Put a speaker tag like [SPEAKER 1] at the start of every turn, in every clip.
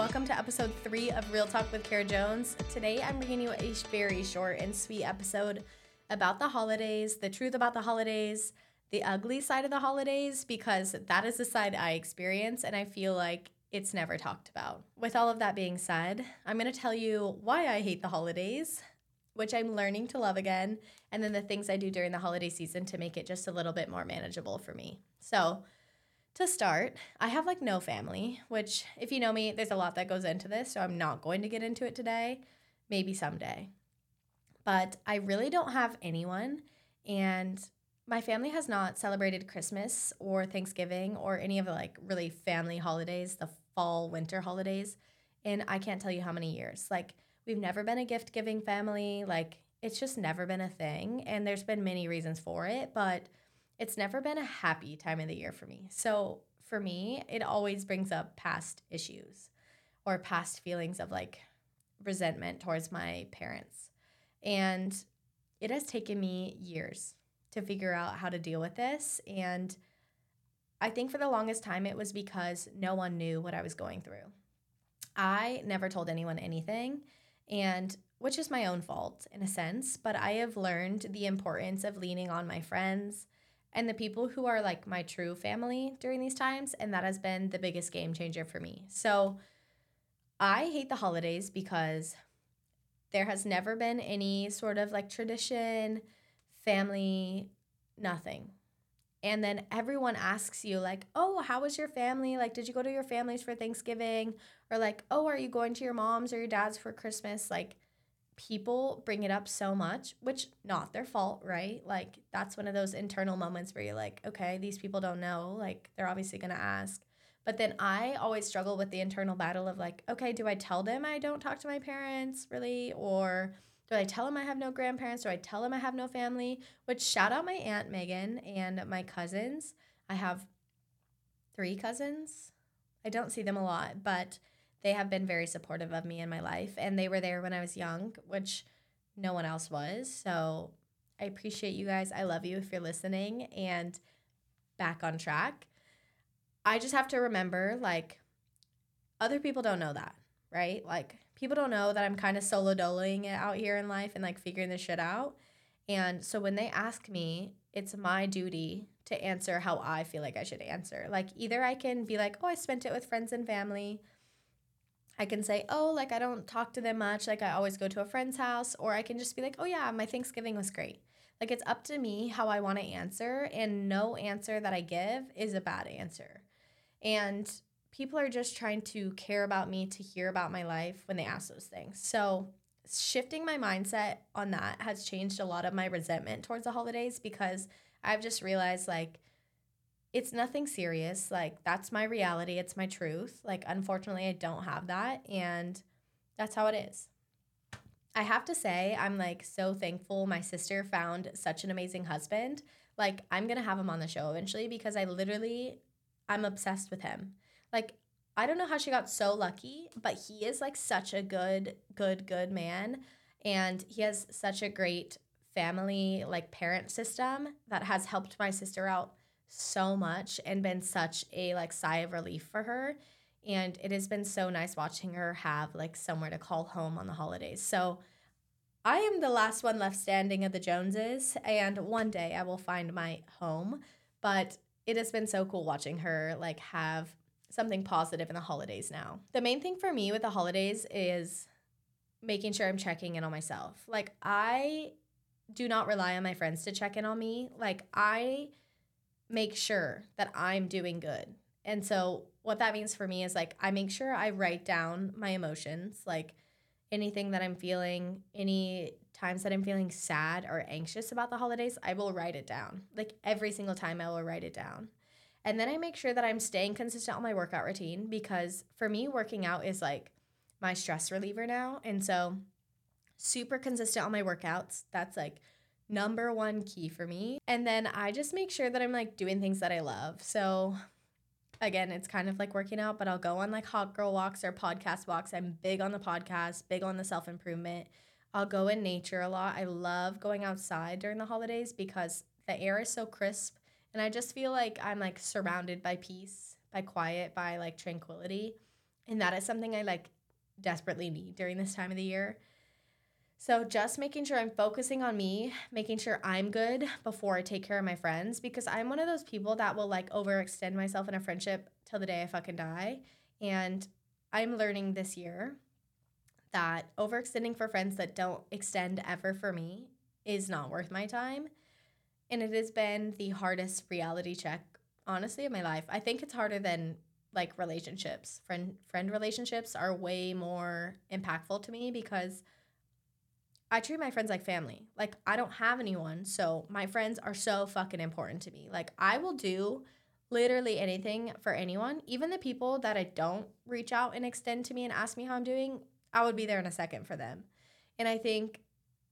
[SPEAKER 1] Welcome to episode three of Real Talk with Kara Jones. Today, I'm bringing you a very short and sweet episode about the holidays, the truth about the holidays, the ugly side of the holidays, because that is the side I experience, and I feel like it's never talked about. With all of that being said, I'm going to tell you why I hate the holidays, which I'm learning to love again, and then the things I do during the holiday season to make it just a little bit more manageable for me. So, to start, I have like no family, which, if you know me, there's a lot that goes into this, so I'm not going to get into it today, maybe someday. But I really don't have anyone, and my family has not celebrated Christmas or Thanksgiving or any of the like really family holidays, the fall, winter holidays, in I can't tell you how many years. Like, we've never been a gift giving family, like, it's just never been a thing, and there's been many reasons for it, but it's never been a happy time of the year for me. So for me, it always brings up past issues or past feelings of like resentment towards my parents. And it has taken me years to figure out how to deal with this. And I think for the longest time, it was because no one knew what I was going through. I never told anyone anything, and which is my own fault in a sense, but I have learned the importance of leaning on my friends and the people who are like my true family during these times. And that has been the biggest game changer for me. So I hate the holidays because there has never been any sort of like tradition, family, nothing. And then everyone asks you, like, oh, how was your family? Like, did you go to your families for Thanksgiving? Or like, oh, are you going to your mom's or your dad's for Christmas? Like, people bring it up so much, which not their fault, right? Like that's one of those internal moments where you're like, okay, these people don't know, like they're obviously going to ask. But then I always struggle with the internal battle of like, okay, do I tell them I don't talk to my parents really or do I tell them I have no grandparents? Do I tell them I have no family? Which shout out my aunt Megan and my cousins. I have three cousins. I don't see them a lot, but they have been very supportive of me in my life and they were there when I was young, which no one else was. So I appreciate you guys. I love you if you're listening and back on track. I just have to remember like other people don't know that, right? Like people don't know that I'm kind of solo doloing it out here in life and like figuring this shit out. And so when they ask me, it's my duty to answer how I feel like I should answer. Like either I can be like, "Oh, I spent it with friends and family." I can say, oh, like I don't talk to them much. Like I always go to a friend's house. Or I can just be like, oh, yeah, my Thanksgiving was great. Like it's up to me how I want to answer. And no answer that I give is a bad answer. And people are just trying to care about me to hear about my life when they ask those things. So shifting my mindset on that has changed a lot of my resentment towards the holidays because I've just realized like, it's nothing serious. Like, that's my reality. It's my truth. Like, unfortunately, I don't have that. And that's how it is. I have to say, I'm like so thankful my sister found such an amazing husband. Like, I'm going to have him on the show eventually because I literally, I'm obsessed with him. Like, I don't know how she got so lucky, but he is like such a good, good, good man. And he has such a great family, like parent system that has helped my sister out so much and been such a like sigh of relief for her. And it has been so nice watching her have like somewhere to call home on the holidays. So i am the last one left standing of the joneses and one day i will find my home. But it has been so cool watching her like have something positive in the holidays now. The main thing for me with the holidays is making sure i'm checking in on myself. Like i do not rely on my friends to check in on me. Like i make sure that I'm doing good. And so what that means for me is like I make sure I write down my emotions, like anything that I'm feeling, any times that I'm feeling sad or anxious about the holidays, I will write it down. Like every single time I will write it down. And then I make sure that I'm staying consistent on my workout routine because for me working out is like my stress reliever now. And so super consistent on my workouts. That's like number one key for me. And then I just make sure that I'm like doing things that I love. So again, it's kind of like working out, but I'll go on like hot girl walks or podcast walks. I'm big on the podcast, big on the self improvement. I'll go in nature a lot. I love going outside during the holidays because the air is so crisp and I just feel like I'm like surrounded by peace, by quiet, by like tranquility. And that is something I like desperately need during this time of the year. So just making sure I'm focusing on me, making sure I'm good before I take care of my friends because I'm one of those people that will like overextend myself in a friendship till the day I fucking die. And I'm learning this year that overextending for friends that don't extend ever for me is not worth my time. And it has been the hardest reality check honestly of my life. I think it's harder than like relationships. Friend friend relationships are way more impactful to me because I treat my friends like family. Like I don't have anyone, so my friends are so fucking important to me. Like I will do literally anything for anyone, even the people that I don't reach out and extend to me and ask me how I'm doing, I would be there in a second for them. And I think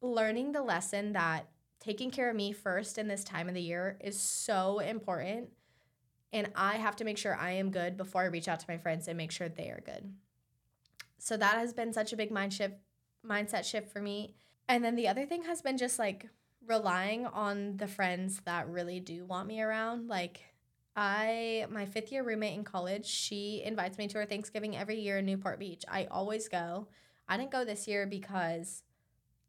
[SPEAKER 1] learning the lesson that taking care of me first in this time of the year is so important. And I have to make sure I am good before I reach out to my friends and make sure they are good. So that has been such a big mind shift mindset shift for me. And then the other thing has been just like relying on the friends that really do want me around. Like I my 5th year roommate in college, she invites me to her Thanksgiving every year in Newport Beach. I always go. I didn't go this year because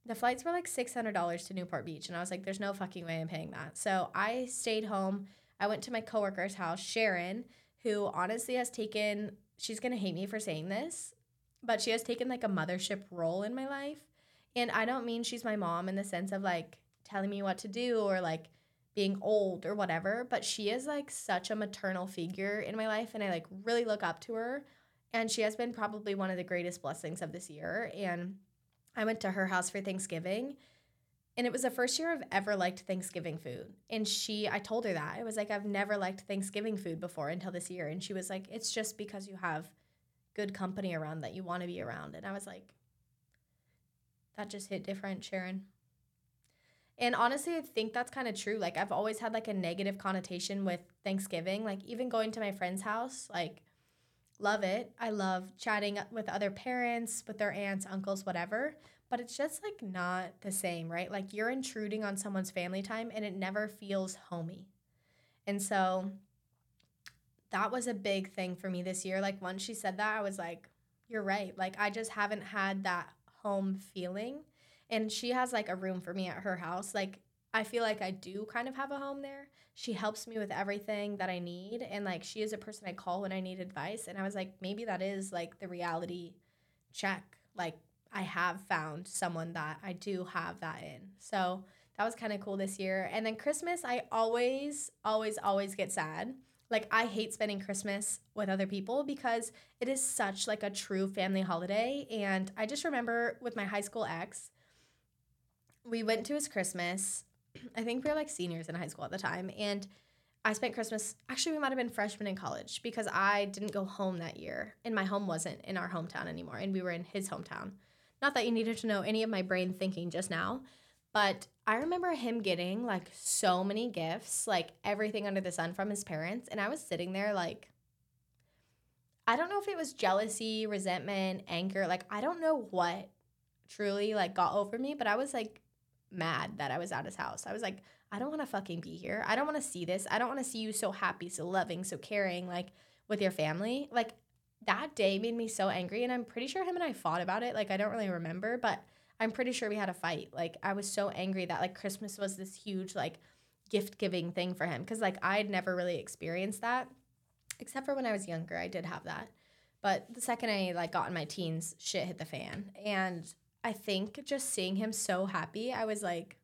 [SPEAKER 1] the flights were like $600 to Newport Beach and I was like there's no fucking way I'm paying that. So I stayed home. I went to my coworker's house, Sharon, who honestly has taken she's going to hate me for saying this, but she has taken like a mothership role in my life. And I don't mean she's my mom in the sense of like telling me what to do or like being old or whatever, but she is like such a maternal figure in my life and I like really look up to her. And she has been probably one of the greatest blessings of this year. And I went to her house for Thanksgiving and it was the first year I've ever liked Thanksgiving food. And she, I told her that. I was like, I've never liked Thanksgiving food before until this year. And she was like, it's just because you have good company around that you want to be around. And I was like, that just hit different, Sharon. And honestly, I think that's kind of true. Like, I've always had like a negative connotation with Thanksgiving. Like, even going to my friend's house, like, love it. I love chatting with other parents, with their aunts, uncles, whatever. But it's just like not the same, right? Like, you're intruding on someone's family time and it never feels homey. And so that was a big thing for me this year. Like once she said that, I was like, you're right. Like I just haven't had that home feeling. And she has like a room for me at her house. Like I feel like I do kind of have a home there. She helps me with everything that I need. And like she is a person I call when I need advice. And I was like, maybe that is like the reality check. Like I have found someone that I do have that in. So that was kind of cool this year. And then Christmas, I always, always, always get sad like I hate spending Christmas with other people because it is such like a true family holiday and I just remember with my high school ex we went to his Christmas. I think we were like seniors in high school at the time and I spent Christmas actually we might have been freshmen in college because I didn't go home that year and my home wasn't in our hometown anymore and we were in his hometown. Not that you needed to know any of my brain thinking just now, but I remember him getting like so many gifts, like everything under the sun from his parents. And I was sitting there like, I don't know if it was jealousy, resentment, anger. Like, I don't know what truly like got over me, but I was like mad that I was at his house. I was like, I don't want to fucking be here. I don't want to see this. I don't want to see you so happy, so loving, so caring, like with your family. Like, that day made me so angry. And I'm pretty sure him and I fought about it. Like, I don't really remember, but I'm pretty sure we had a fight. Like I was so angry that like Christmas was this huge like gift giving thing for him because like I'd never really experienced that except for when I was younger. I did have that. But the second I like got in my teens, shit hit the fan. And I think just seeing him so happy, I was like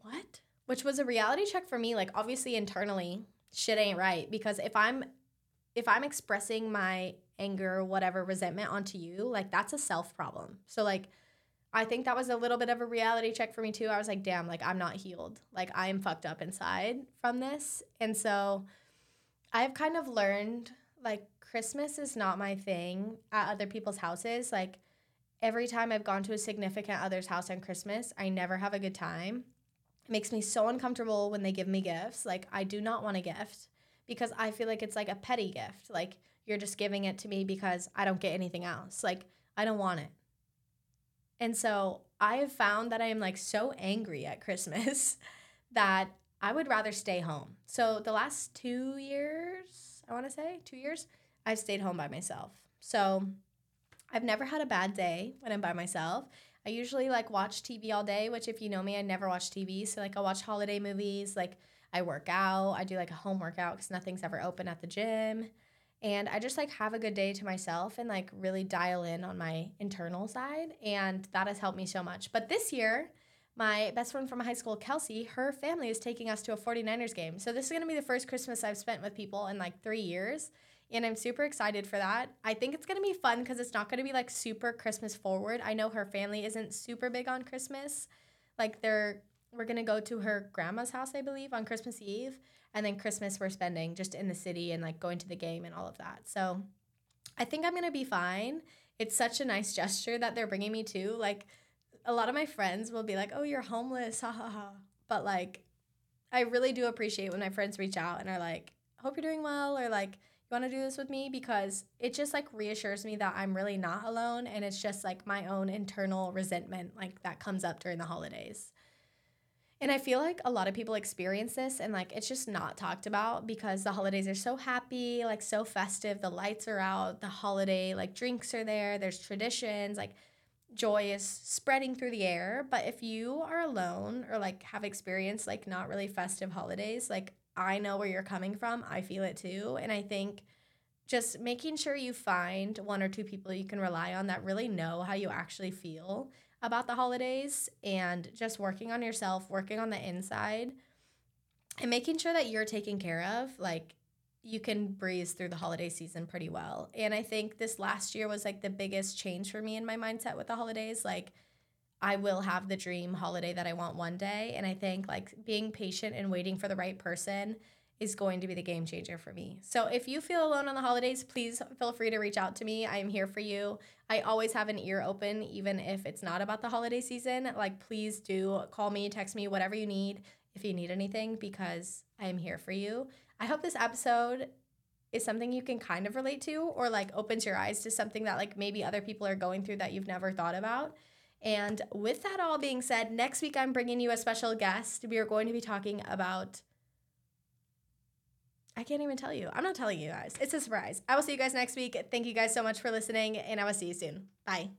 [SPEAKER 1] what? Which was a reality check for me like obviously internally shit ain't right because if I'm if I'm expressing my anger, whatever, resentment onto you, like that's a self problem. So, like, I think that was a little bit of a reality check for me too. I was like, damn, like I'm not healed. Like I am fucked up inside from this. And so I've kind of learned like Christmas is not my thing at other people's houses. Like every time I've gone to a significant other's house on Christmas, I never have a good time. It makes me so uncomfortable when they give me gifts. Like I do not want a gift because I feel like it's like a petty gift. Like you're just giving it to me because I don't get anything else. Like I don't want it. And so I have found that I am like so angry at Christmas that I would rather stay home. So the last two years, I want to say two years, I've stayed home by myself. So I've never had a bad day when I'm by myself. I usually like watch TV all day, which if you know me, I never watch TV. So like I watch holiday movies, like I work out, I do like a home workout because nothing's ever open at the gym. And I just like have a good day to myself and like really dial in on my internal side. And that has helped me so much. But this year, my best friend from high school, Kelsey, her family is taking us to a 49ers game. So this is going to be the first Christmas I've spent with people in like three years. And I'm super excited for that. I think it's going to be fun because it's not going to be like super Christmas forward. I know her family isn't super big on Christmas. Like they're, we're to go to her grandma's house, I believe, on Christmas Eve. And then Christmas we're spending just in the city and like going to the game and all of that. So I think I'm to be fine. It's such a nice gesture that they're bringing me to. Like, a lot of my friends will be like, "Oh, you're homeless." Ha ha ha. But like I really do appreciate when my friends reach out and are like, "Hope you're doing well," or like, "You want to do this with me?" because it just like reassures me that I'm really not alone and it's just like my own internal resentment like that comes up during the holidays. And I feel like a lot of people experience this and like it's just not talked about because the holidays are so happy, like so festive, the lights are out, the holiday like drinks are there, there's traditions, like joy is spreading through the air. But if you are alone or like have experienced like not really festive holidays, like I know where you're coming from. I feel it too. And I think just making sure you find one or two people you can rely on that really know how you actually feel about the holidays and just working on yourself, working on the inside, and making sure that you're taken care of. Like, you can breeze through the holiday season pretty well. And I think this last year was like the biggest change for me in my mindset with the holidays. Like, I will have the dream holiday that I want one day. And I think like being patient and waiting for the right person is going to be the game changer for me. So if you feel alone on the holidays, please feel free to reach out to me. I am here for you. I always have an ear open, even if it's not about the holiday season. Like, please do call me, text me, whatever you need if you need anything, because I am here for you. I hope this episode is something you can kind of relate to or like opens your eyes to something that like maybe other people are going through that you've never thought about. And with that all being said, next week I'm bringing you a special guest. We are going to be talking about I can't even tell you. I'm not telling you guys. It's a surprise. I will see you guys next week. Thank you guys so much for listening, and I will see you soon. Bye.